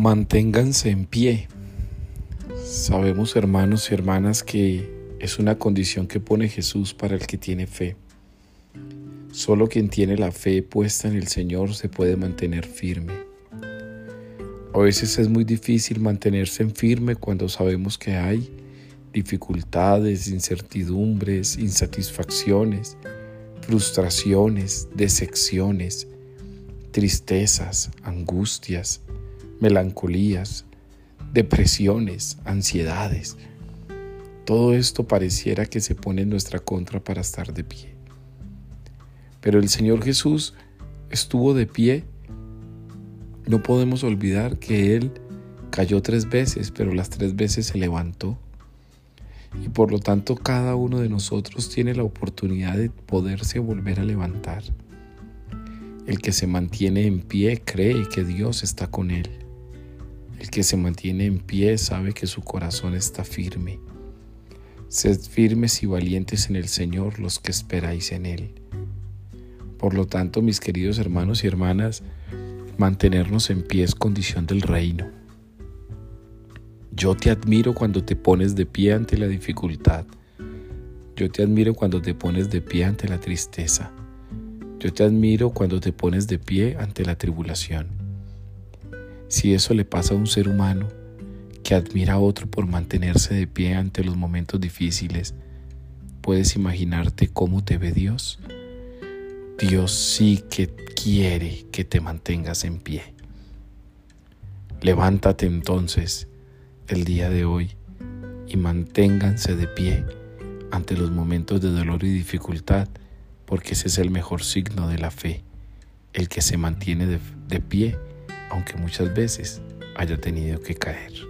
Manténganse en pie. Sabemos, hermanos y hermanas, que es una condición que pone Jesús para el que tiene fe. Solo quien tiene la fe puesta en el Señor se puede mantener firme. A veces es muy difícil mantenerse en firme cuando sabemos que hay dificultades, incertidumbres, insatisfacciones, frustraciones, decepciones, tristezas, angustias, melancolías, depresiones, ansiedades. Todo esto pareciera que se pone en nuestra contra para estar de pie. Pero el Señor Jesús estuvo de pie. No podemos olvidar que Él cayó tres veces, pero las tres veces se levantó. Y por lo tanto cada uno de nosotros tiene la oportunidad de poderse volver a levantar. El que se mantiene en pie cree que Dios está con él. El que se mantiene en pie sabe que su corazón está firme. Sed firmes y valientes en el Señor los que esperáis en Él. Por lo tanto, mis queridos hermanos y hermanas, mantenernos en pie es condición del reino. Yo te admiro cuando te pones de pie ante la dificultad. Yo te admiro cuando te pones de pie ante la tristeza. Yo te admiro cuando te pones de pie ante la tribulación. Si eso le pasa a un ser humano que admira a otro por mantenerse de pie ante los momentos difíciles, ¿puedes imaginarte cómo te ve Dios? Dios sí que quiere que te mantengas en pie. Levántate entonces el día de hoy y manténganse de pie ante los momentos de dolor y dificultad, porque ese es el mejor signo de la fe, el que se mantiene de, de pie aunque muchas veces haya tenido que caer.